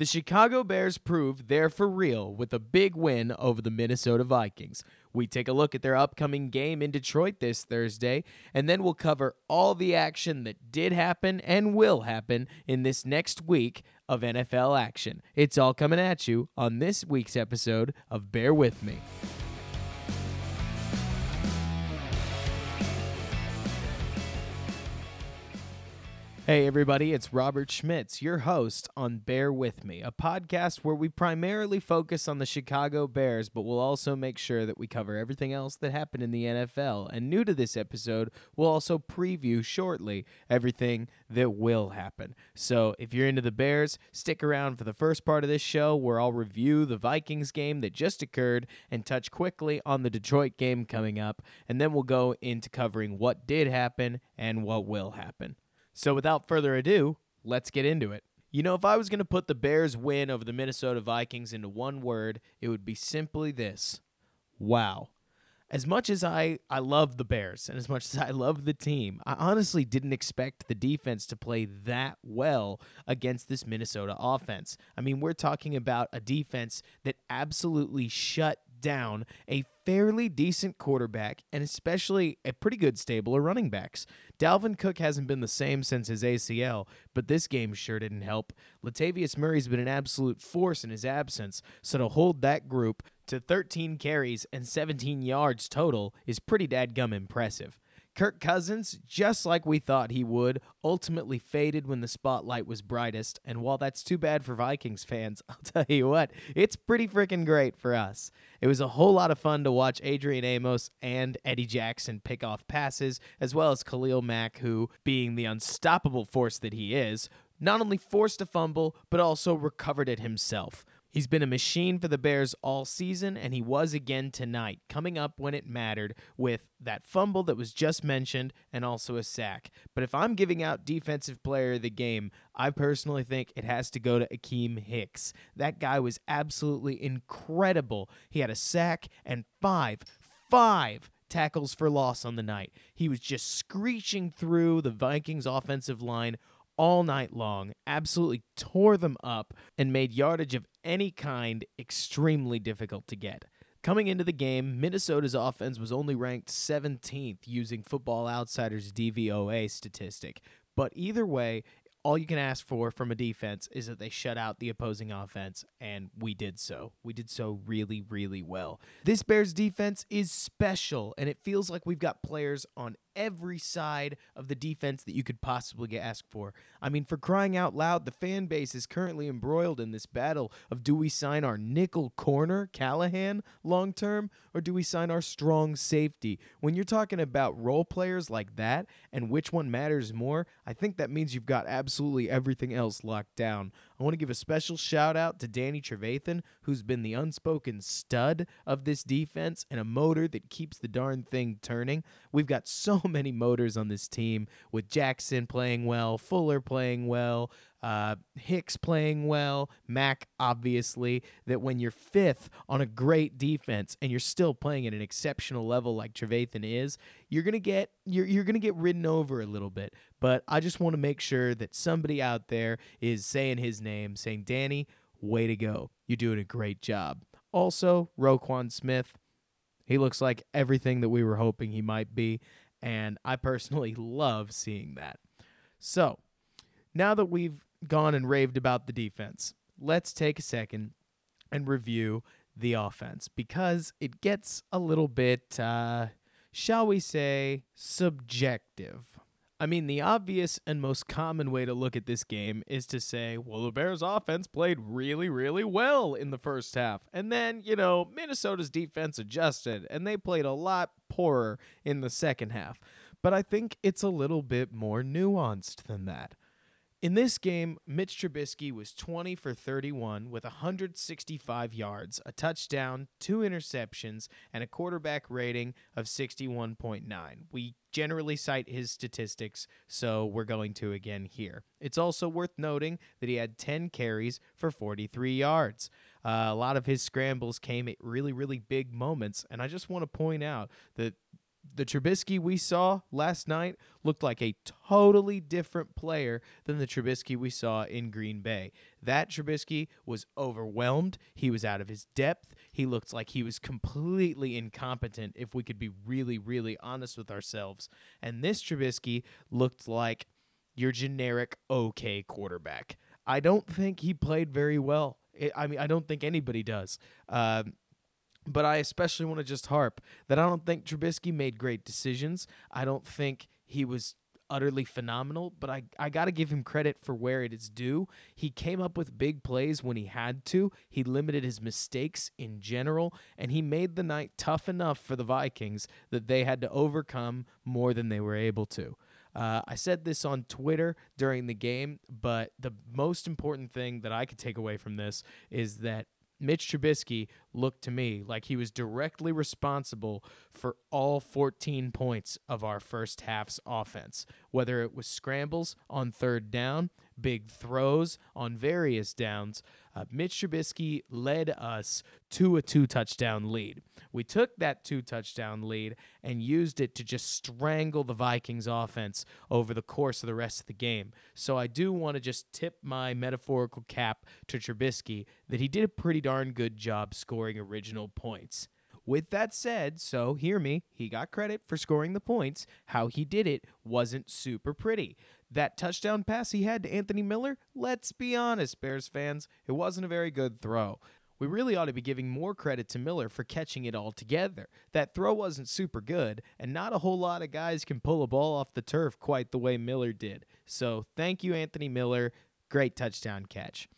The Chicago Bears prove they're for real with a big win over the Minnesota Vikings. We take a look at their upcoming game in Detroit this Thursday, and then we'll cover all the action that did happen and will happen in this next week of NFL action. It's all coming at you on this week's episode of Bear With Me. Hey, everybody, it's Robert Schmitz, your host on Bear With Me, a podcast where we primarily focus on the Chicago Bears, but we'll also make sure that we cover everything else that happened in the NFL. And new to this episode, we'll also preview shortly everything that will happen. So if you're into the Bears, stick around for the first part of this show where I'll review the Vikings game that just occurred and touch quickly on the Detroit game coming up. And then we'll go into covering what did happen and what will happen. So without further ado, let's get into it. You know, if I was going to put the Bears' win over the Minnesota Vikings into one word, it would be simply this wow. As much as I, I love the Bears and as much as I love the team, I honestly didn't expect the defense to play that well against this Minnesota offense. I mean, we're talking about a defense that absolutely shut down a fairly decent quarterback and especially a pretty good stable of running backs. Dalvin Cook hasn't been the same since his ACL, but this game sure didn't help. Latavius Murray's been an absolute force in his absence, so to hold that group to 13 carries and 17 yards total is pretty dadgum impressive. Kirk Cousins, just like we thought he would, ultimately faded when the spotlight was brightest. And while that's too bad for Vikings fans, I'll tell you what, it's pretty freaking great for us. It was a whole lot of fun to watch Adrian Amos and Eddie Jackson pick off passes, as well as Khalil Mack, who, being the unstoppable force that he is, not only forced a fumble, but also recovered it himself. He's been a machine for the Bears all season, and he was again tonight, coming up when it mattered with that fumble that was just mentioned and also a sack. But if I'm giving out Defensive Player of the Game, I personally think it has to go to Akiem Hicks. That guy was absolutely incredible. He had a sack and five, five tackles for loss on the night. He was just screeching through the Vikings offensive line all night long, absolutely tore them up, and made yardage of any kind extremely difficult to get. Coming into the game, Minnesota's offense was only ranked 17th using Football Outsiders DVOA statistic. But either way, all you can ask for from a defense is that they shut out the opposing offense, and we did so. We did so really, really well. This Bears defense is special, and it feels like we've got players on every side of the defense that you could possibly get asked for. I mean, for crying out loud, the fan base is currently embroiled in this battle of do we sign our nickel corner, Callahan, long term, or do we sign our strong safety? When you're talking about role players like that and which one matters more, I think that means you've got absolutely everything else locked down. I want to give a special shout out to Danny Trevathan, who's been the unspoken stud of this defense and a motor that keeps the darn thing turning. We've got so many motors on this team with Jackson playing well, Fuller playing well, uh, Hicks playing well, Mack obviously. That when you're fifth on a great defense and you're still playing at an exceptional level like Trevathan is, you're gonna get you're you're gonna get ridden over a little bit. But I just want to make sure that somebody out there is saying his name, saying Danny, way to go, you're doing a great job. Also, Roquan Smith. He looks like everything that we were hoping he might be, and I personally love seeing that. So, now that we've gone and raved about the defense, let's take a second and review the offense because it gets a little bit, uh, shall we say, subjective. I mean, the obvious and most common way to look at this game is to say, well, the Bears' offense played really, really well in the first half. And then, you know, Minnesota's defense adjusted and they played a lot poorer in the second half. But I think it's a little bit more nuanced than that. In this game, Mitch Trubisky was 20 for 31 with 165 yards, a touchdown, two interceptions, and a quarterback rating of 61.9. We generally cite his statistics, so we're going to again here. It's also worth noting that he had 10 carries for 43 yards. Uh, a lot of his scrambles came at really, really big moments, and I just want to point out that the Trubisky we saw last night looked like a totally different player than the Trubisky we saw in Green Bay. That Trubisky was overwhelmed. He was out of his depth. He looked like he was completely incompetent, if we could be really, really honest with ourselves. And this Trubisky looked like your generic okay quarterback. I don't think he played very well. I mean, I don't think anybody does. Um, but I especially want to just harp that I don't think Trubisky made great decisions. I don't think he was utterly phenomenal, but I, I got to give him credit for where it is due. He came up with big plays when he had to, he limited his mistakes in general, and he made the night tough enough for the Vikings that they had to overcome more than they were able to. Uh, I said this on Twitter during the game, but the most important thing that I could take away from this is that Mitch Trubisky looked to me like he was directly responsible for all 14 points of our first half's offense, whether it was scrambles on third down, big throws on various downs. Uh, Mitch Trubisky led us to a two touchdown lead. We took that two touchdown lead and used it to just strangle the Vikings offense over the course of the rest of the game. So I do want to just tip my metaphorical cap to Trubisky that he did a pretty darn good job scoring original points. With that said, so hear me, he got credit for scoring the points. How he did it wasn't super pretty. That touchdown pass he had to Anthony Miller, let's be honest, Bears fans, it wasn't a very good throw. We really ought to be giving more credit to Miller for catching it all together. That throw wasn't super good, and not a whole lot of guys can pull a ball off the turf quite the way Miller did. So thank you, Anthony Miller. Great touchdown catch.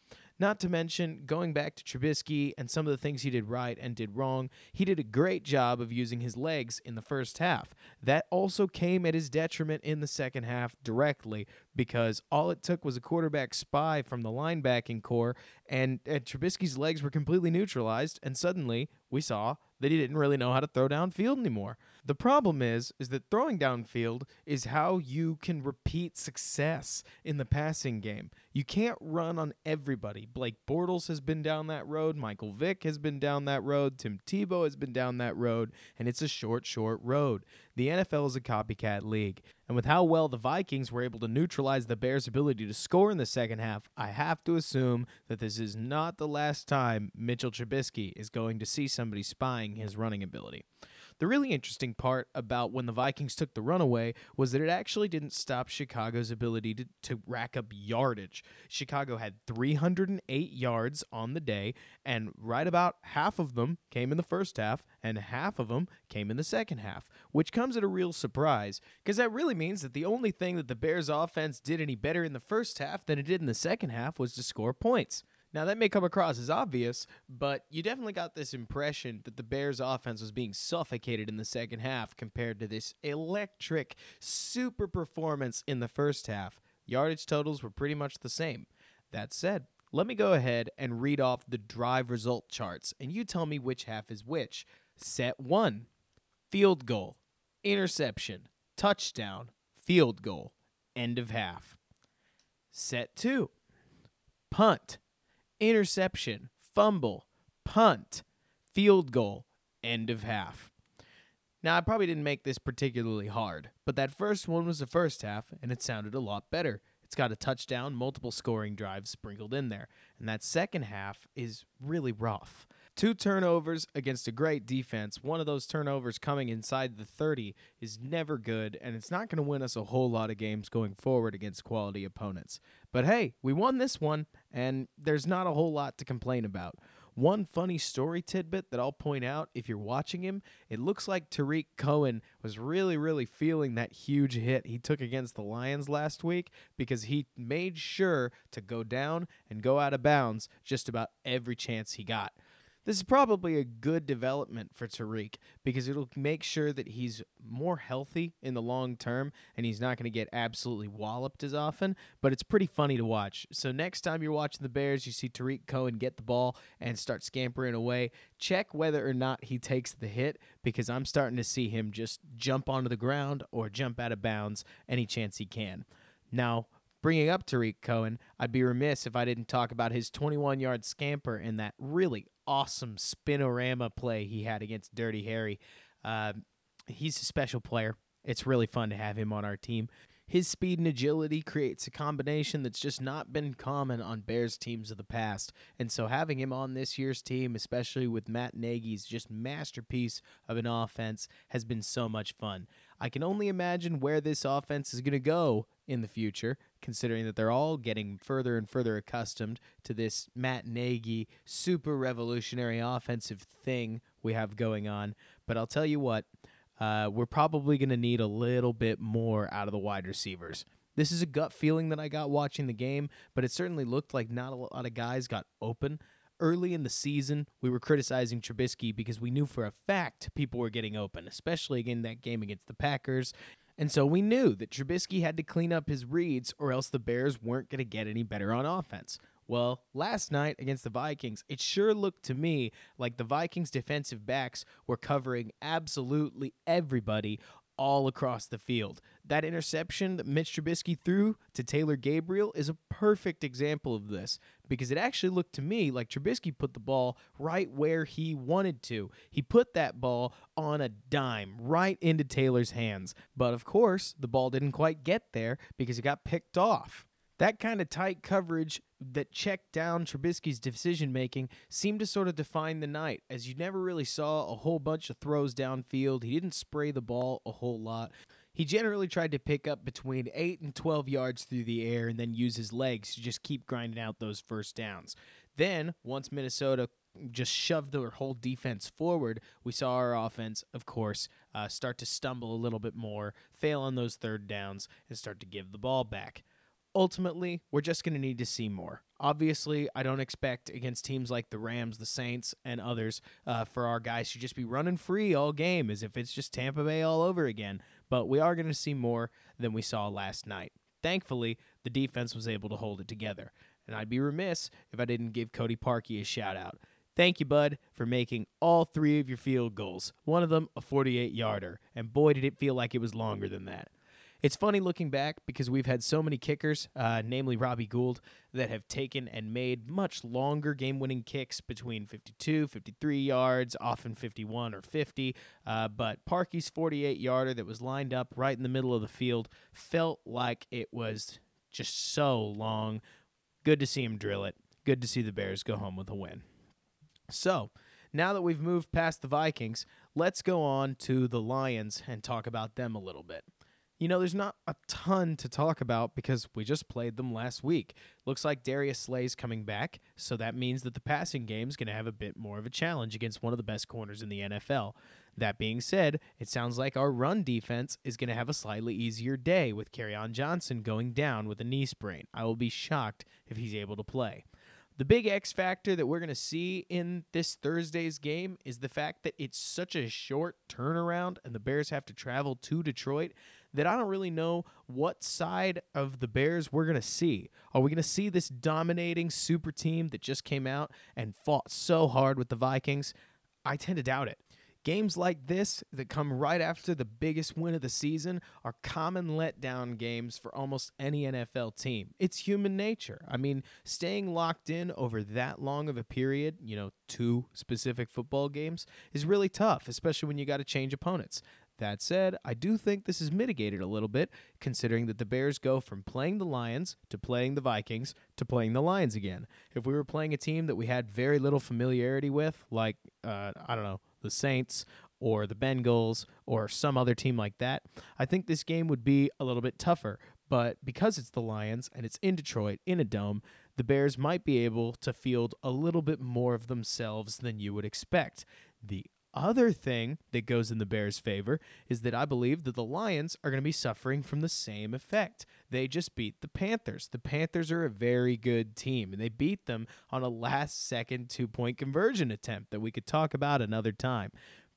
Not to mention, going back to Trubisky and some of the things he did right and did wrong, he did a great job of using his legs in the first half. That also came at his detriment in the second half directly because all it took was a quarterback spy from the linebacking core, and, and Trubisky's legs were completely neutralized, and suddenly we saw that he didn't really know how to throw downfield anymore. The problem is is that throwing downfield is how you can repeat success in the passing game. You can't run on everybody. Blake Bortles has been down that road, Michael Vick has been down that road, Tim Tebow has been down that road, and it's a short short road. The NFL is a copycat league. And with how well the Vikings were able to neutralize the Bears' ability to score in the second half, I have to assume that this is not the last time Mitchell Trubisky is going to see somebody spying his running ability. The really interesting part about when the Vikings took the runaway was that it actually didn't stop Chicago's ability to, to rack up yardage. Chicago had 308 yards on the day, and right about half of them came in the first half, and half of them came in the second half, which comes at a real surprise because that really means that the only thing that the Bears offense did any better in the first half than it did in the second half was to score points. Now, that may come across as obvious, but you definitely got this impression that the Bears' offense was being suffocated in the second half compared to this electric, super performance in the first half. Yardage totals were pretty much the same. That said, let me go ahead and read off the drive result charts, and you tell me which half is which. Set one field goal, interception, touchdown, field goal, end of half. Set two punt, interception, fumble, punt, field goal, end of half. Now, I probably didn't make this particularly hard, but that first one was the first half, and it sounded a lot better. It's got a touchdown, multiple scoring drives sprinkled in there, and that second half is really rough. Two turnovers against a great defense. One of those turnovers coming inside the 30 is never good, and it's not going to win us a whole lot of games going forward against quality opponents. But hey, we won this one, and there's not a whole lot to complain about. One funny story tidbit that I'll point out if you're watching him, it looks like Tarik Cohen was really, really feeling that huge hit he took against the Lions last week because he made sure to go down and go out of bounds just about every chance he got. This is probably a good development for Tarik because it'll make sure that he's more healthy in the long term and he's not going to get absolutely walloped as often. But it's pretty funny to watch. So next time you're watching the Bears, you see Tarik Cohen get the ball and start scampering away. Check whether or not he takes the hit because I'm starting to see him just jump onto the ground or jump out of bounds any chance he can. Now, Bringing up Tarik Cohen, I'd be remiss if I didn't talk about his 21 yard scamper in that really awesome spinorama play he had against Dirty Harry. Uh, he's a special player. It's really fun to have him on our team. His speed and agility creates a combination that's just not been common on Bears teams of the past. And so having him on this year's team, especially with Matt Nagy's just masterpiece of an offense, has been so much fun. I can only imagine where this offense is going to go in the future, considering that they're all getting further and further accustomed to this Matt Nagy super revolutionary offensive thing we have going on. But I'll tell you what, uh, we're probably going to need a little bit more out of the wide receivers. This is a gut feeling that I got watching the game, but it certainly looked like not a lot of guys got open. Early in the season, we were criticizing Trubisky because we knew for a fact people were getting open, especially in that game against the Packers. And so we knew that Trubisky had to clean up his reads or else the Bears weren't going to get any better on offense. Well, last night against the Vikings, it sure looked to me like the Vikings defensive backs were covering absolutely everybody all across the field. That interception that Mitch Trubisky threw to Taylor Gabriel is a perfect example of this because it actually looked to me like Trubisky put the ball right where he wanted to. He put that ball on a dime right into Taylor's hands. But of course, the ball didn't quite get there because it got picked off. That kind of tight coverage that checked down Trubisky's decision making seemed to sort of define the night, as you never really saw a whole bunch of throws downfield. He didn't spray the ball a whole lot. He generally tried to pick up between 8 and 12 yards through the air and then use his legs to just keep grinding out those first downs. Then, once Minnesota just shoved their whole defense forward, we saw our offense, of course, uh, start to stumble a little bit more, fail on those third downs, and start to give the ball back ultimately, we're just going to need to see more. Obviously, I don't expect against teams like the Rams, the Saints, and others uh, for our guys to just be running free all game as if it's just Tampa Bay all over again. But we are going to see more than we saw last night. Thankfully, the defense was able to hold it together. And I'd be remiss if I didn't give Cody Parkey a shout out. Thank you, bud, for making all three of your field goals. One of them a 48 yarder, and boy, did it feel like it was longer than that. It's funny looking back because we've had so many kickers, uh, namely Robbie Gould, that have taken and made much longer game winning kicks between 52, 53 yards, often 51 or 50. Uh, but Parkey's 48 yarder that was lined up right in the middle of the field felt like it was just so long. Good to see him drill it. Good to see the Bears go home with a win. So, now that we've moved past the Vikings, let's go on to the Lions and talk about them a little bit. You know, there's not a ton to talk about because we just played them last week. Looks like Darius Slay's coming back, so that means that the passing game is going to have a bit more of a challenge against one of the best corners in the NFL. That being said, it sounds like our run defense is going to have a slightly easier day with Kerryon Johnson going down with a knee sprain. I will be shocked if he's able to play. The big X factor that we're going to see in this Thursday's game is the fact that it's such a short turnaround and the Bears have to travel to Detroit that I don't really know what side of the Bears we're going to see. Are we going to see this dominating super team that just came out and fought so hard with the Vikings? I tend to doubt it. Games like this that come right after the biggest win of the season are common letdown games for almost any NFL team. It's human nature. I mean, staying locked in over that long of a period, you know, two specific football games, is really tough, especially when you got to change opponents. That said, I do think this is mitigated a little bit, considering that the Bears go from playing the Lions to playing the Vikings to playing the Lions again. If we were playing a team that we had very little familiarity with, like, uh, I don't know, the Saints or the Bengals or some other team like that, I think this game would be a little bit tougher. But because it's the Lions and it's in Detroit in a dome, the Bears might be able to field a little bit more of themselves than you would expect. The other thing that goes in the Bears' favor is that I believe that the Lions are going to be suffering from the same effect. They just beat the Panthers. The Panthers are a very good team, and they beat them on a last second two point conversion attempt that we could talk about another time.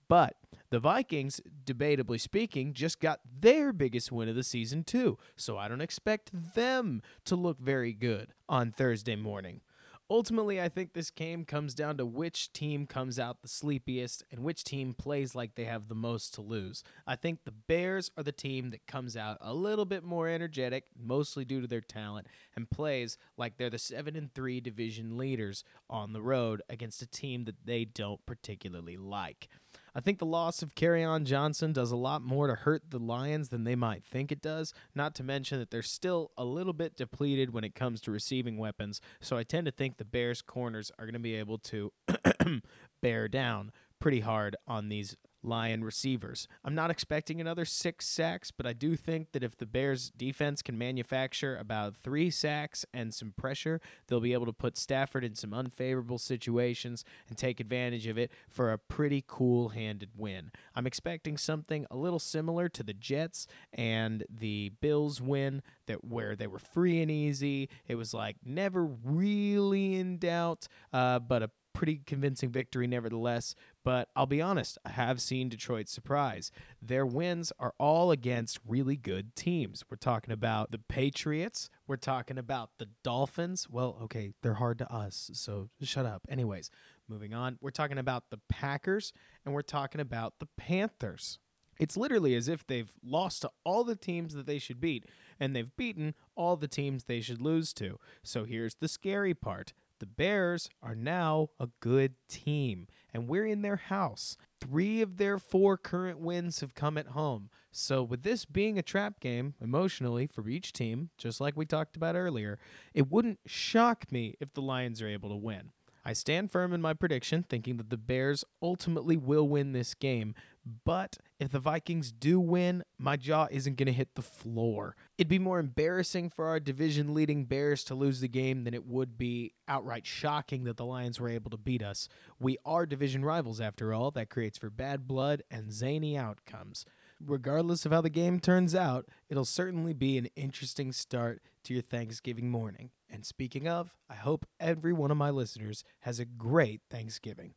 But the Vikings, debatably speaking, just got their biggest win of the season, too. So I don't expect them to look very good on Thursday morning. Ultimately, I think this game comes down to which team comes out the sleepiest and which team plays like they have the most to lose. I think the Bears are the team that comes out a little bit more energetic, mostly due to their talent, and plays like they're the 7 and 3 division leaders on the road against a team that they don't particularly like. I think the loss of on Johnson does a lot more to hurt the Lions than they might think it does, not to mention that they're still a little bit depleted when it comes to receiving weapons, so I tend to think the Bears' corners are going to be able to bear down pretty hard on these Lion receivers. I'm not expecting another six sacks, but I do think that if the Bears defense can manufacture about three sacks and some pressure, they'll be able to put Stafford in some unfavorable situations and take advantage of it for a pretty cool handed win. I'm expecting something a little similar to the Jets and the Bills win that where they were free and easy. It was like never really in doubt, uh, but a pretty convincing victory nevertheless. But I'll be honest, I have seen Detroit surprise. Their wins are all against really good teams. We're talking about the Patriots. We're talking about the Dolphins. Well, okay, they're hard to us, so shut up. Anyways, moving on. We're talking about the Packers and we're talking about the Panthers. It's literally as if they've lost to all the teams that they should beat, and they've beaten all the teams they should lose to. So here's the scary part the Bears are now a good team, and we're in their house. Three of their four current wins have come at home. So, with this being a trap game emotionally for each team, just like we talked about earlier, it wouldn't shock me if the Lions are able to win. I stand firm in my prediction, thinking that the Bears ultimately will win this game. But if the Vikings do win, my jaw isn't going to hit the floor. It'd be more embarrassing for our division leading Bears to lose the game than it would be outright shocking that the Lions were able to beat us. We are division rivals, after all. That creates for bad blood and zany outcomes. Regardless of how the game turns out, it'll certainly be an interesting start to your Thanksgiving morning. And speaking of, I hope every one of my listeners has a great Thanksgiving.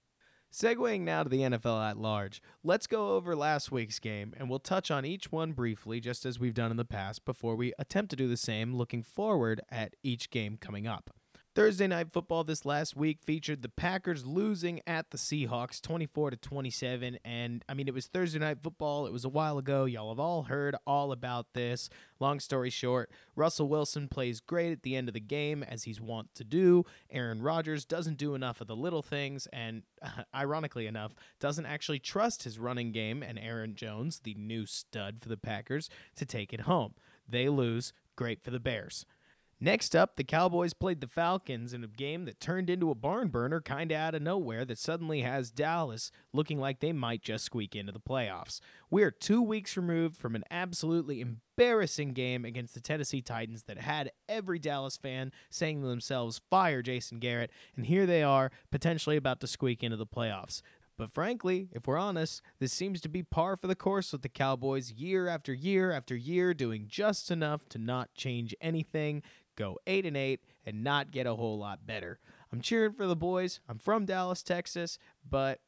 Segueing now to the NFL at large, let's go over last week's game and we'll touch on each one briefly, just as we've done in the past, before we attempt to do the same looking forward at each game coming up. Thursday night football this last week featured the Packers losing at the Seahawks 24 to 27 and I mean it was Thursday night football. It was a while ago. Y'all have all heard all about this. Long story short Russell Wilson plays great at the end of the game as he's wont to do. Aaron Rodgers doesn't do enough of the little things and ironically enough doesn't actually trust his running game and Aaron Jones the new stud for the Packers to take it home. They lose. Great for the Bears Next up, the Cowboys played the Falcons in a game that turned into a barn burner kind of out of nowhere that suddenly has Dallas looking like they might just squeak into the playoffs. We are two weeks removed from an absolutely embarrassing game against the Tennessee Titans that had every Dallas fan saying to themselves, fire Jason Garrett, and here they are, potentially about to squeak into the playoffs. But frankly, if we're honest, this seems to be par for the course with the Cowboys year after year after year, doing just enough to not change anything, go 8 and 8 and not get a whole lot better. I'm cheering for the boys. I'm from Dallas, Texas, but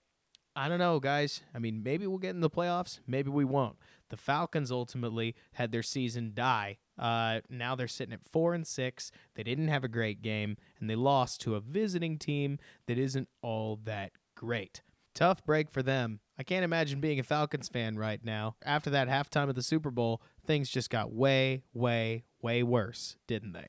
I don't know, guys. I mean, maybe we'll get in the playoffs, maybe we won't. The Falcons ultimately had their season die. Uh, now they're sitting at four and six. They didn't have a great game, and they lost to a visiting team that isn't all that great. Tough break for them. I can't imagine being a Falcons fan right now. After that halftime of the Super Bowl, things just got way, way, way worse, didn't they?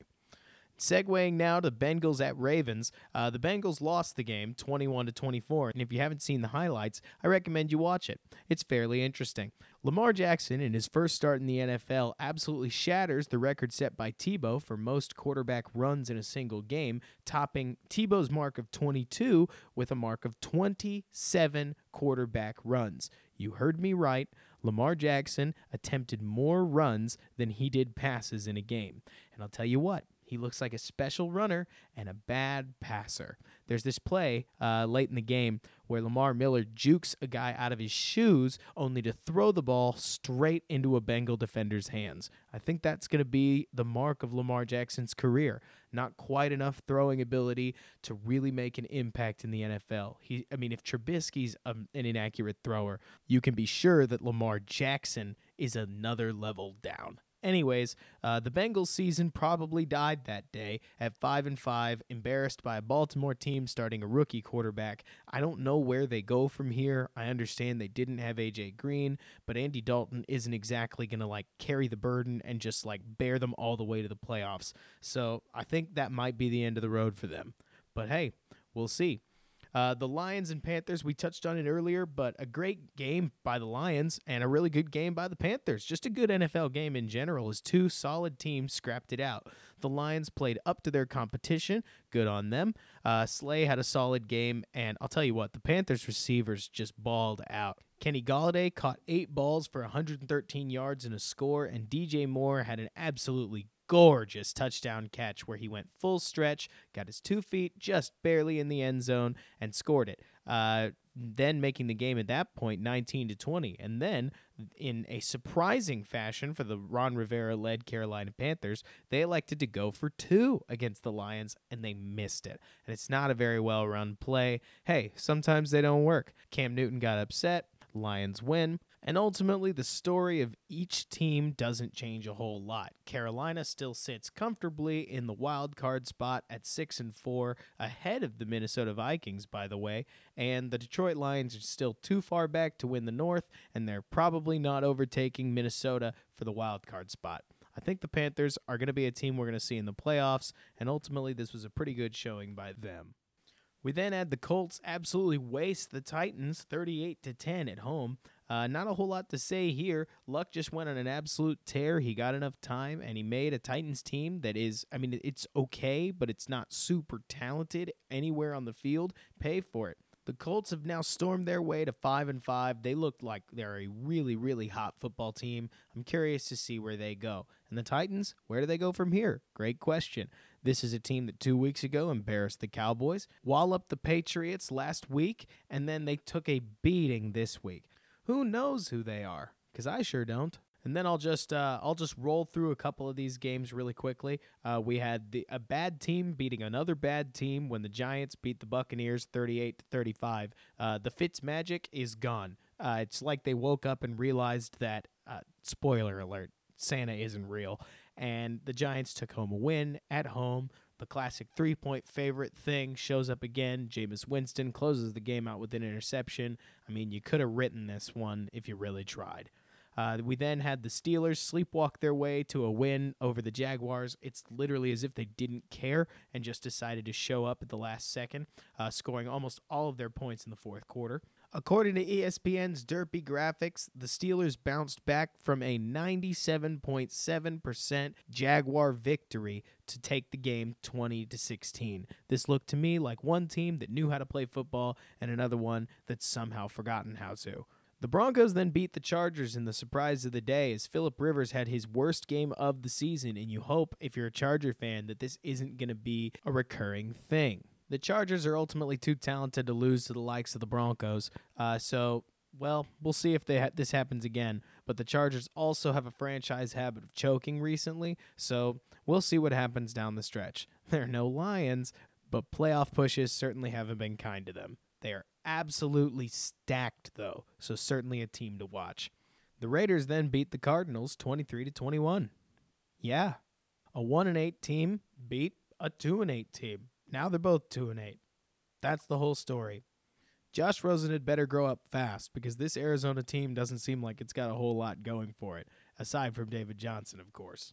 Segueing now to Bengals at Ravens, uh, the Bengals lost the game 21 to 24, and if you haven't seen the highlights, I recommend you watch it. It's fairly interesting. Lamar Jackson, in his first start in the NFL, absolutely shatters the record set by Tebow for most quarterback runs in a single game, topping Tebow's mark of 22 with a mark of 27 quarterback runs. You heard me right. Lamar Jackson attempted more runs than he did passes in a game. And I'll tell you what, he looks like a special runner and a bad passer. There's this play uh, late in the game where Lamar Miller jukes a guy out of his shoes only to throw the ball straight into a Bengal defender's hands. I think that's going to be the mark of Lamar Jackson's career. Not quite enough throwing ability to really make an impact in the NFL. He, I mean, if Trubisky's um, an inaccurate thrower, you can be sure that Lamar Jackson is another level down. Anyways, uh, the Bengals season probably died that day at five and five, embarrassed by a Baltimore team starting a rookie quarterback. I don't know where they go from here. I understand they didn't have AJ Green, but Andy Dalton isn't exactly gonna like carry the burden and just like bear them all the way to the playoffs. So I think that might be the end of the road for them. But hey, we'll see. Uh, the Lions and Panthers, we touched on it earlier, but a great game by the Lions and a really good game by the Panthers. Just a good NFL game in general as two solid teams scrapped it out. The Lions played up to their competition. Good on them. Uh, Slay had a solid game, and I'll tell you what, the Panthers receivers just balled out. Kenny Golladay caught eight balls for 113 yards and a score, and DJ Moore had an absolutely gorgeous touchdown catch where he went full stretch, got his two feet just barely in the end zone, and scored it. Uh, then making the game at that point 19 to 20 and then in a surprising fashion for the Ron Rivera led Carolina Panthers they elected to go for two against the Lions and they missed it. And it's not a very well run play. Hey sometimes they don't work. Cam Newton got upset. Lions win. And ultimately, the story of each team doesn't change a whole lot. Carolina still sits comfortably in the wild card spot at 6 and 4, ahead of the Minnesota Vikings, by the way. And the Detroit Lions are still too far back to win the North, and they're probably not overtaking Minnesota for the wild card spot. I think the Panthers are going to be a team we're going to see in the playoffs, and ultimately, this was a pretty good showing by them. We then had the Colts absolutely waste the Titans 38 to 10 at home. Uh, not a whole lot to say here. Luck just went on an absolute tear. He got enough time and he made a Titans team that is, I mean, it's okay, but it's not super talented anywhere on the field. Pay for it. The Colts have now stormed their way to 5 and 5. They look like they're a really really hot football team. I'm curious to see where they go. And the Titans, where do they go from here? Great question. This is a team that 2 weeks ago embarrassed the Cowboys, walloped the Patriots last week, and then they took a beating this week. Who knows who they are? Cuz I sure don't. And then I'll just uh, I'll just roll through a couple of these games really quickly. Uh, we had the, a bad team beating another bad team when the Giants beat the Buccaneers 38 to 35. Uh, the Fitz magic is gone. Uh, it's like they woke up and realized that uh, spoiler alert Santa isn't real, and the Giants took home a win at home. The classic three point favorite thing shows up again. Jameis Winston closes the game out with an interception. I mean, you could have written this one if you really tried. Uh, we then had the Steelers sleepwalk their way to a win over the Jaguars. It's literally as if they didn't care and just decided to show up at the last second, uh, scoring almost all of their points in the fourth quarter. According to ESPN's Derpy Graphics, the Steelers bounced back from a 97.7% Jaguar victory to take the game 20 to 16. This looked to me like one team that knew how to play football and another one that's somehow forgotten how to. The Broncos then beat the Chargers in the surprise of the day as Philip Rivers had his worst game of the season, and you hope, if you're a Charger fan, that this isn't going to be a recurring thing. The Chargers are ultimately too talented to lose to the likes of the Broncos, uh, so well, we'll see if they ha- this happens again. But the Chargers also have a franchise habit of choking recently, so we'll see what happens down the stretch. There are no Lions, but playoff pushes certainly haven't been kind to them. They are absolutely stacked though, so certainly a team to watch. The Raiders then beat the Cardinals 23 to 21. Yeah. A 1 and 8 team beat a 2 and 8 team. Now they're both 2 and 8. That's the whole story. Josh Rosen had better grow up fast because this Arizona team doesn't seem like it's got a whole lot going for it, aside from David Johnson, of course.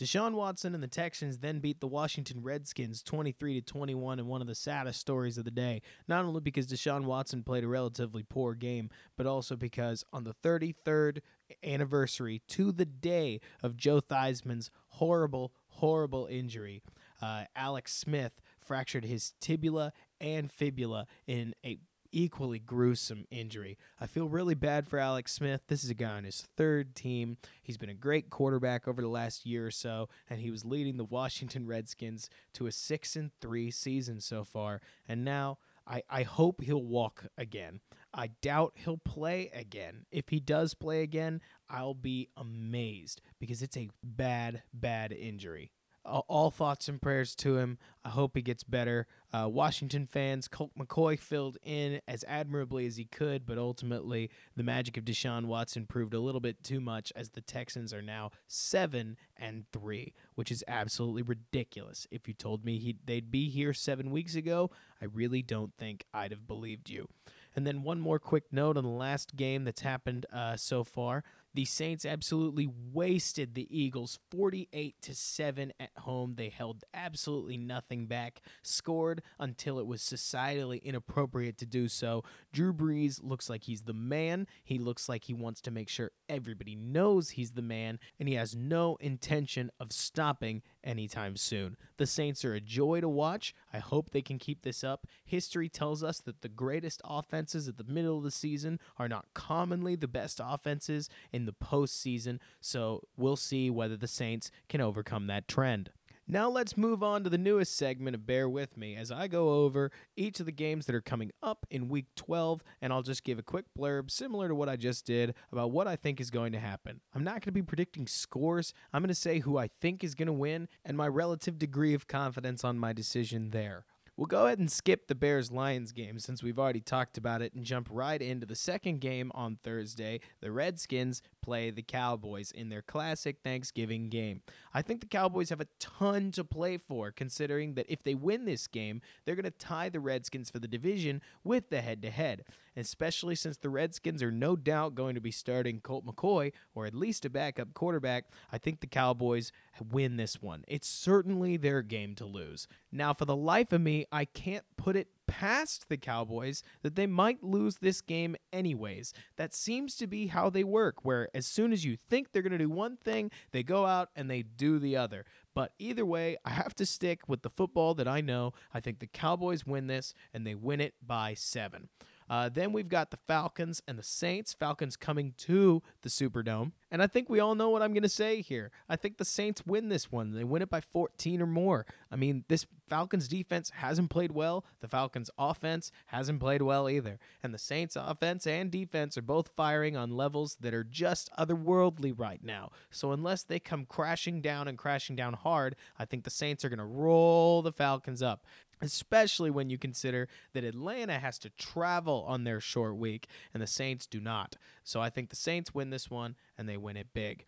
Deshaun Watson and the Texans then beat the Washington Redskins 23 to 21 in one of the saddest stories of the day. Not only because Deshaun Watson played a relatively poor game, but also because on the 33rd anniversary to the day of Joe Theismann's horrible, horrible injury, uh, Alex Smith fractured his tibia and fibula in a equally gruesome injury. I feel really bad for Alex Smith. This is a guy on his third team. He's been a great quarterback over the last year or so, and he was leading the Washington Redskins to a six and three season so far. And now I, I hope he'll walk again. I doubt he'll play again. If he does play again, I'll be amazed because it's a bad, bad injury all thoughts and prayers to him. I hope he gets better. Uh, Washington fans, Colt McCoy filled in as admirably as he could, but ultimately the magic of Deshaun Watson proved a little bit too much as the Texans are now seven and three, which is absolutely ridiculous. If you told me he, they'd be here seven weeks ago, I really don't think I'd have believed you. And then one more quick note on the last game that's happened uh, so far. The Saints absolutely wasted the Eagles 48 to 7 at home. They held absolutely nothing back, scored until it was societally inappropriate to do so. Drew Brees looks like he's the man. He looks like he wants to make sure everybody knows he's the man, and he has no intention of stopping anytime soon. The Saints are a joy to watch. I hope they can keep this up. History tells us that the greatest offenses at the middle of the season are not commonly the best offenses in the postseason, so we'll see whether the Saints can overcome that trend. Now let's move on to the newest segment of Bear With Me as I go over each of the games that are coming up in week 12, and I'll just give a quick blurb similar to what I just did about what I think is going to happen. I'm not going to be predicting scores, I'm going to say who I think is going to win and my relative degree of confidence on my decision there. We'll go ahead and skip the Bears Lions game since we've already talked about it and jump right into the second game on Thursday. The Redskins play the Cowboys in their classic Thanksgiving game. I think the Cowboys have a ton to play for, considering that if they win this game, they're going to tie the Redskins for the division with the head to head especially since the Redskins are no doubt going to be starting Colt McCoy or at least a backup quarterback. I think the Cowboys win this one. It's certainly their game to lose. Now, for the life of me, I can't put it past the Cowboys that they might lose this game anyways. That seems to be how they work, where as soon as you think they're going to do one thing, they go out and they do the other. But either way, I have to stick with the football that I know. I think the Cowboys win this and they win it by seven. Uh, then we've got the Falcons and the Saints. Falcons coming to the Superdome. And I think we all know what I'm going to say here. I think the Saints win this one. They win it by 14 or more. I mean, this Falcons defense hasn't played well. The Falcons offense hasn't played well either. And the Saints offense and defense are both firing on levels that are just otherworldly right now. So unless they come crashing down and crashing down hard, I think the Saints are going to roll the Falcons up especially when you consider that Atlanta has to travel on their short week and the Saints do not. So I think the Saints win this one and they win it big.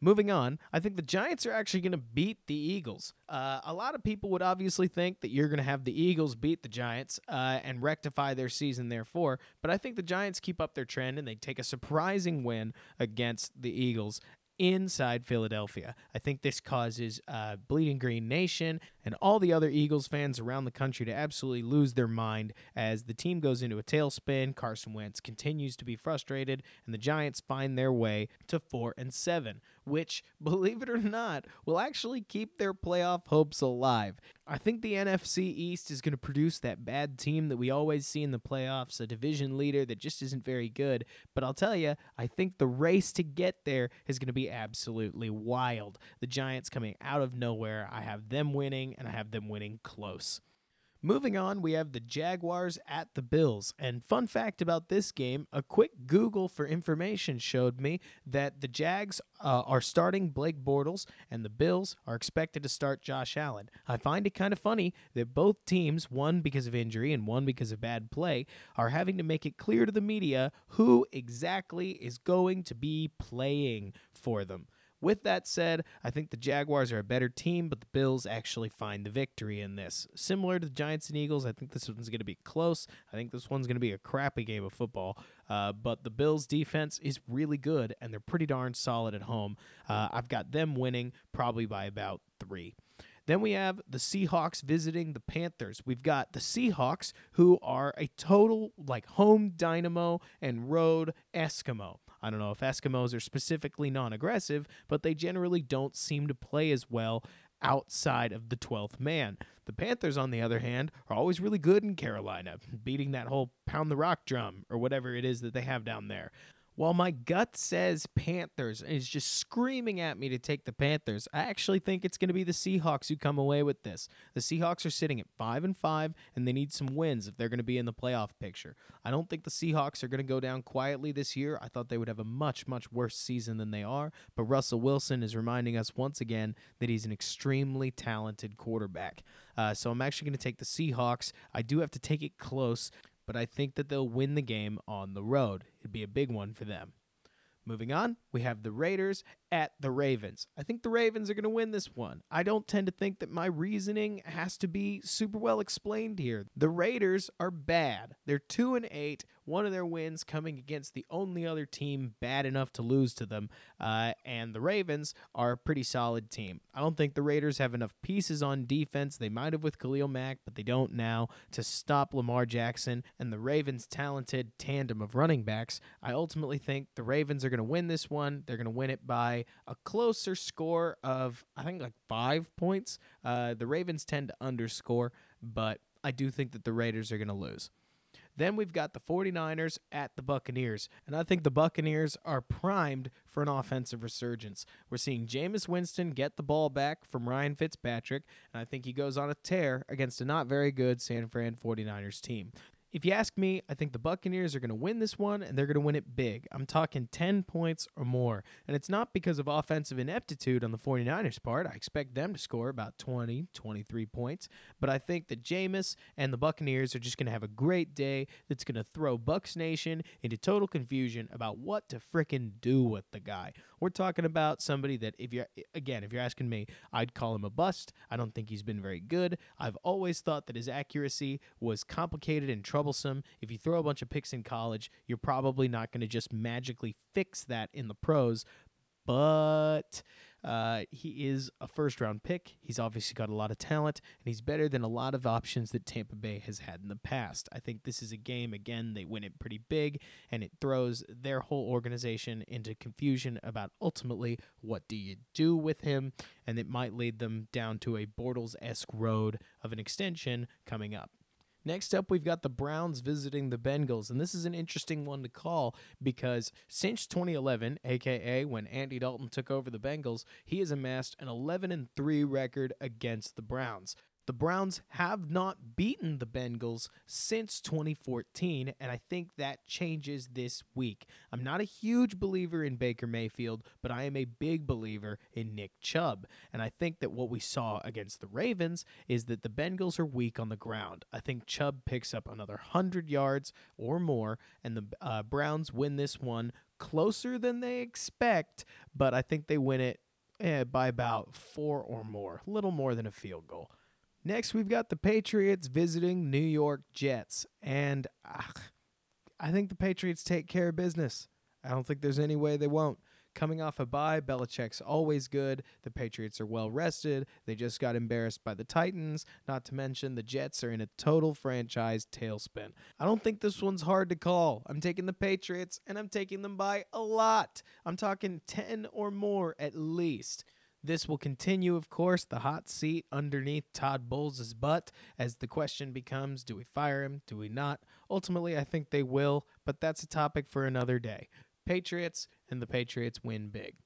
Moving on, I think the Giants are actually going to beat the Eagles. Uh, a lot of people would obviously think that you're going to have the Eagles beat the Giants uh, and rectify their season, therefore. But I think the Giants keep up their trend and they take a surprising win against the Eagles inside Philadelphia. I think this causes uh, Bleeding Green Nation and all the other Eagles fans around the country to absolutely lose their mind as the team goes into a tailspin. Carson Wentz continues to be frustrated, and the Giants find their way to four and seven, which, believe it or not, will actually keep their playoff hopes alive. I think the NFC East is going to produce that bad team that we always see in the playoffs, a division leader that just isn't very good. But I'll tell you, I think the race to get there is going to be absolutely wild. The Giants coming out of nowhere, I have them winning, and I have them winning close. Moving on, we have the Jaguars at the Bills. And fun fact about this game a quick Google for information showed me that the Jags uh, are starting Blake Bortles and the Bills are expected to start Josh Allen. I find it kind of funny that both teams, one because of injury and one because of bad play, are having to make it clear to the media who exactly is going to be playing for them. With that said, I think the Jaguars are a better team, but the Bills actually find the victory in this. Similar to the Giants and Eagles, I think this one's going to be close. I think this one's going to be a crappy game of football. Uh, but the Bills' defense is really good, and they're pretty darn solid at home. Uh, I've got them winning probably by about three. Then we have the Seahawks visiting the Panthers. We've got the Seahawks, who are a total like home dynamo and road Eskimo. I don't know if Eskimos are specifically non aggressive, but they generally don't seem to play as well outside of the 12th man. The Panthers, on the other hand, are always really good in Carolina, beating that whole pound the rock drum or whatever it is that they have down there. While my gut says Panthers and is just screaming at me to take the Panthers, I actually think it's going to be the Seahawks who come away with this. The Seahawks are sitting at 5 and 5 and they need some wins if they're going to be in the playoff picture. I don't think the Seahawks are going to go down quietly this year. I thought they would have a much much worse season than they are, but Russell Wilson is reminding us once again that he's an extremely talented quarterback. Uh, so I'm actually going to take the Seahawks. I do have to take it close but I think that they'll win the game on the road. It'd be a big one for them. Moving on, we have the Raiders at the Ravens. I think the Ravens are going to win this one. I don't tend to think that my reasoning has to be super well explained here. The Raiders are bad. They're 2 and 8 one of their wins coming against the only other team bad enough to lose to them. Uh, and the Ravens are a pretty solid team. I don't think the Raiders have enough pieces on defense. They might have with Khalil Mack, but they don't now to stop Lamar Jackson and the Ravens' talented tandem of running backs. I ultimately think the Ravens are going to win this one. They're going to win it by a closer score of, I think, like five points. Uh, the Ravens tend to underscore, but I do think that the Raiders are going to lose. Then we've got the 49ers at the Buccaneers, and I think the Buccaneers are primed for an offensive resurgence. We're seeing Jameis Winston get the ball back from Ryan Fitzpatrick, and I think he goes on a tear against a not very good San Fran 49ers team. If you ask me, I think the Buccaneers are going to win this one and they're going to win it big. I'm talking 10 points or more. And it's not because of offensive ineptitude on the 49ers' part. I expect them to score about 20, 23 points. But I think that Jameis and the Buccaneers are just going to have a great day that's going to throw Bucs Nation into total confusion about what to fricking do with the guy. We're talking about somebody that, if you're, again, if you're asking me, I'd call him a bust. I don't think he's been very good. I've always thought that his accuracy was complicated and troublesome troublesome. If you throw a bunch of picks in college, you're probably not going to just magically fix that in the pros. But uh, he is a first round pick. He's obviously got a lot of talent, and he's better than a lot of options that Tampa Bay has had in the past. I think this is a game, again, they win it pretty big, and it throws their whole organization into confusion about ultimately what do you do with him, and it might lead them down to a Bortles esque road of an extension coming up. Next up, we've got the Browns visiting the Bengals, and this is an interesting one to call because since 2011, aka when Andy Dalton took over the Bengals, he has amassed an 11 and 3 record against the Browns. The Browns have not beaten the Bengals since 2014, and I think that changes this week. I'm not a huge believer in Baker Mayfield, but I am a big believer in Nick Chubb. And I think that what we saw against the Ravens is that the Bengals are weak on the ground. I think Chubb picks up another 100 yards or more, and the uh, Browns win this one closer than they expect, but I think they win it eh, by about four or more, a little more than a field goal. Next, we've got the Patriots visiting New York Jets. And ugh, I think the Patriots take care of business. I don't think there's any way they won't. Coming off a bye, Belichick's always good. The Patriots are well rested. They just got embarrassed by the Titans. Not to mention, the Jets are in a total franchise tailspin. I don't think this one's hard to call. I'm taking the Patriots, and I'm taking them by a lot. I'm talking 10 or more at least. This will continue, of course, the hot seat underneath Todd Bowles' butt as the question becomes do we fire him? Do we not? Ultimately, I think they will, but that's a topic for another day. Patriots, and the Patriots win big.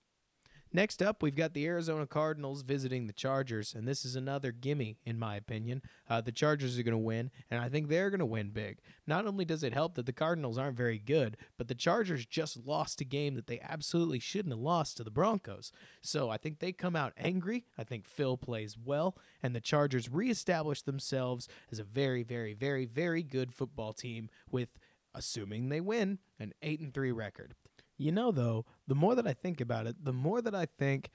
Next up, we've got the Arizona Cardinals visiting the Chargers, and this is another gimme, in my opinion. Uh, the Chargers are going to win, and I think they're going to win big. Not only does it help that the Cardinals aren't very good, but the Chargers just lost a game that they absolutely shouldn't have lost to the Broncos. So I think they come out angry. I think Phil plays well, and the Chargers reestablish themselves as a very, very, very, very good football team with, assuming they win, an 8 and 3 record. You know, though, the more that I think about it, the more that I think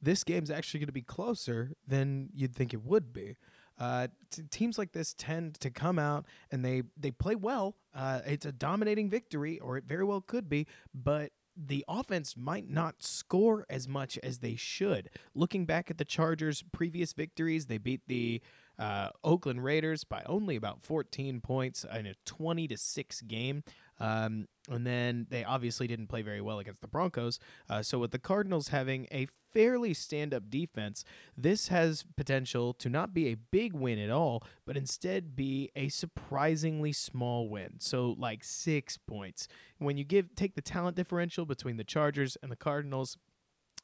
this game's actually going to be closer than you'd think it would be. Uh, t- teams like this tend to come out and they they play well. Uh, it's a dominating victory, or it very well could be, but the offense might not score as much as they should. Looking back at the Chargers' previous victories, they beat the uh, Oakland Raiders by only about 14 points in a 20 to 6 game. Um, and then they obviously didn't play very well against the Broncos. Uh, so, with the Cardinals having a fairly stand up defense, this has potential to not be a big win at all, but instead be a surprisingly small win. So, like six points. When you give take the talent differential between the Chargers and the Cardinals,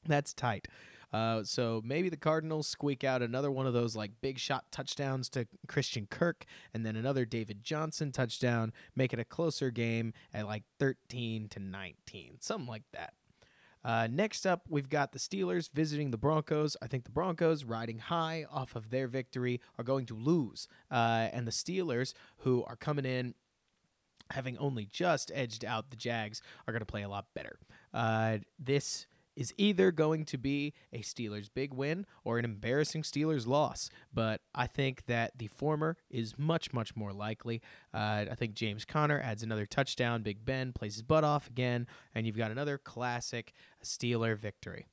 that's tight. Uh, so maybe the Cardinals squeak out another one of those like big shot touchdowns to Christian Kirk, and then another David Johnson touchdown, make it a closer game at like 13 to 19, something like that. Uh, next up, we've got the Steelers visiting the Broncos. I think the Broncos, riding high off of their victory, are going to lose. Uh, and the Steelers, who are coming in having only just edged out the Jags, are going to play a lot better. Uh, this is either going to be a Steelers big win or an embarrassing Steelers loss. But I think that the former is much, much more likely. Uh, I think James Conner adds another touchdown. Big Ben plays his butt off again, and you've got another classic Steeler victory.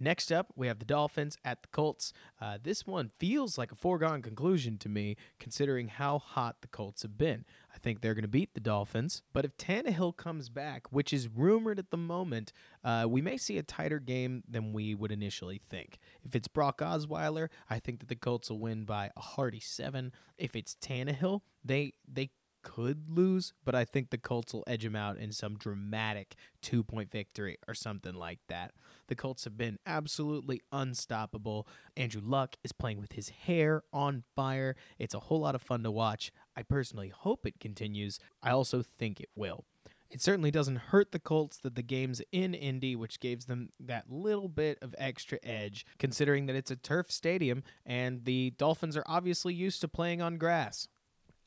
Next up, we have the Dolphins at the Colts. Uh, this one feels like a foregone conclusion to me, considering how hot the Colts have been. Think they're going to beat the Dolphins, but if Tannehill comes back, which is rumored at the moment, uh, we may see a tighter game than we would initially think. If it's Brock Osweiler, I think that the Colts will win by a hearty seven. If it's Tannehill, they they could lose, but I think the Colts will edge them out in some dramatic two point victory or something like that. The Colts have been absolutely unstoppable. Andrew Luck is playing with his hair on fire. It's a whole lot of fun to watch. I personally hope it continues. I also think it will. It certainly doesn't hurt the Colts that the game's in Indy, which gives them that little bit of extra edge, considering that it's a turf stadium and the Dolphins are obviously used to playing on grass.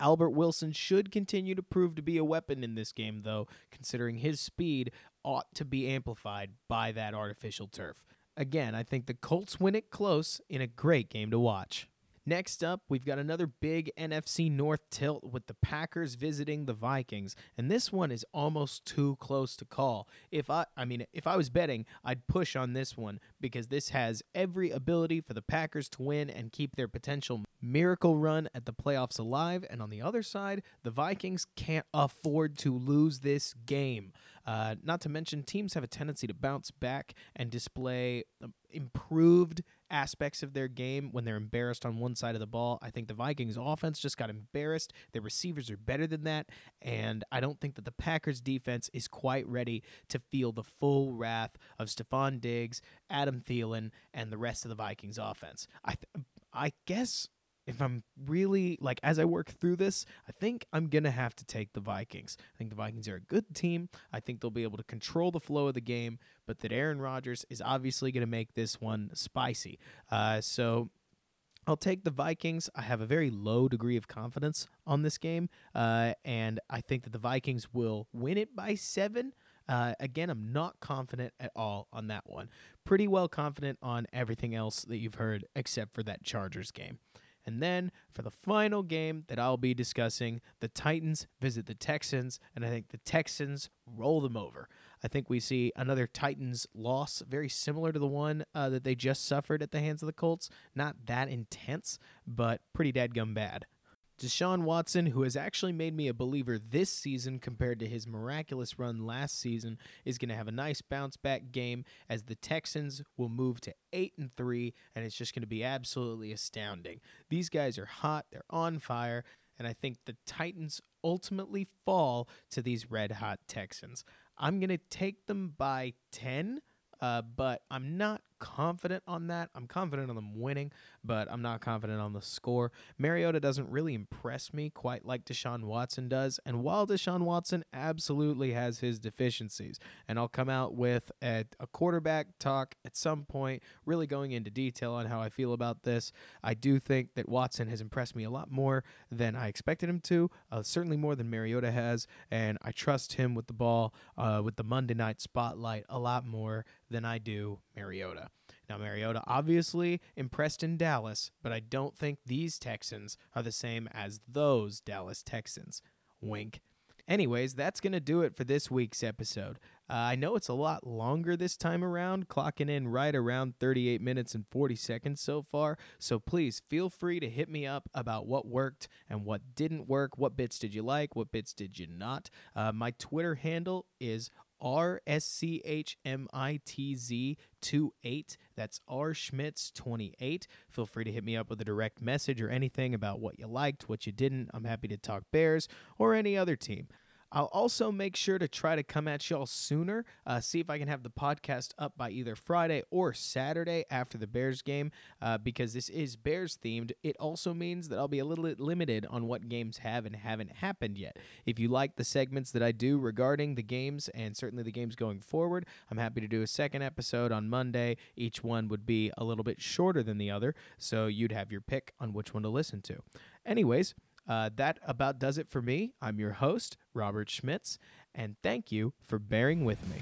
Albert Wilson should continue to prove to be a weapon in this game, though, considering his speed ought to be amplified by that artificial turf. Again, I think the Colts win it close in a great game to watch. Next up, we've got another big NFC North tilt with the Packers visiting the Vikings, and this one is almost too close to call. If I I mean, if I was betting, I'd push on this one because this has every ability for the Packers to win and keep their potential miracle run at the playoffs alive, and on the other side, the Vikings can't afford to lose this game. Uh, not to mention, teams have a tendency to bounce back and display um, improved aspects of their game when they're embarrassed on one side of the ball. I think the Vikings offense just got embarrassed. Their receivers are better than that, and I don't think that the Packers defense is quite ready to feel the full wrath of Stefon Diggs, Adam Thielen, and the rest of the Vikings offense. I th- I guess if I'm really like as I work through this, I think I'm gonna have to take the Vikings. I think the Vikings are a good team. I think they'll be able to control the flow of the game, but that Aaron Rodgers is obviously gonna make this one spicy. Uh, so I'll take the Vikings. I have a very low degree of confidence on this game, uh, and I think that the Vikings will win it by seven. Uh, again, I'm not confident at all on that one. Pretty well confident on everything else that you've heard except for that Chargers game. And then for the final game that I'll be discussing, the Titans visit the Texans, and I think the Texans roll them over. I think we see another Titans loss, very similar to the one uh, that they just suffered at the hands of the Colts. Not that intense, but pretty dadgum bad. Deshaun Watson, who has actually made me a believer this season compared to his miraculous run last season, is going to have a nice bounce back game as the Texans will move to 8 and 3 and it's just going to be absolutely astounding. These guys are hot, they're on fire, and I think the Titans ultimately fall to these red hot Texans. I'm going to take them by 10, uh, but I'm not confident on that. I'm confident on them winning, but I'm not confident on the score. Mariota doesn't really impress me quite like Deshaun Watson does. And while Deshaun Watson absolutely has his deficiencies, and I'll come out with a, a quarterback talk at some point, really going into detail on how I feel about this, I do think that Watson has impressed me a lot more than I expected him to, uh, certainly more than Mariota has. And I trust him with the ball, uh, with the Monday night spotlight, a lot more than I do Mariota. Now, Mariota obviously impressed in Dallas, but I don't think these Texans are the same as those Dallas Texans. Wink. Anyways, that's going to do it for this week's episode. Uh, I know it's a lot longer this time around, clocking in right around 38 minutes and 40 seconds so far. So please feel free to hit me up about what worked and what didn't work. What bits did you like? What bits did you not? Uh, my Twitter handle is R S C H M I T Z 28. That's R Schmitz 28. Feel free to hit me up with a direct message or anything about what you liked, what you didn't. I'm happy to talk Bears or any other team. I'll also make sure to try to come at y'all sooner. Uh, see if I can have the podcast up by either Friday or Saturday after the Bears game uh, because this is Bears themed. It also means that I'll be a little bit limited on what games have and haven't happened yet. If you like the segments that I do regarding the games and certainly the games going forward, I'm happy to do a second episode on Monday. Each one would be a little bit shorter than the other, so you'd have your pick on which one to listen to. Anyways, uh, that about does it for me. I'm your host, Robert Schmitz, and thank you for bearing with me.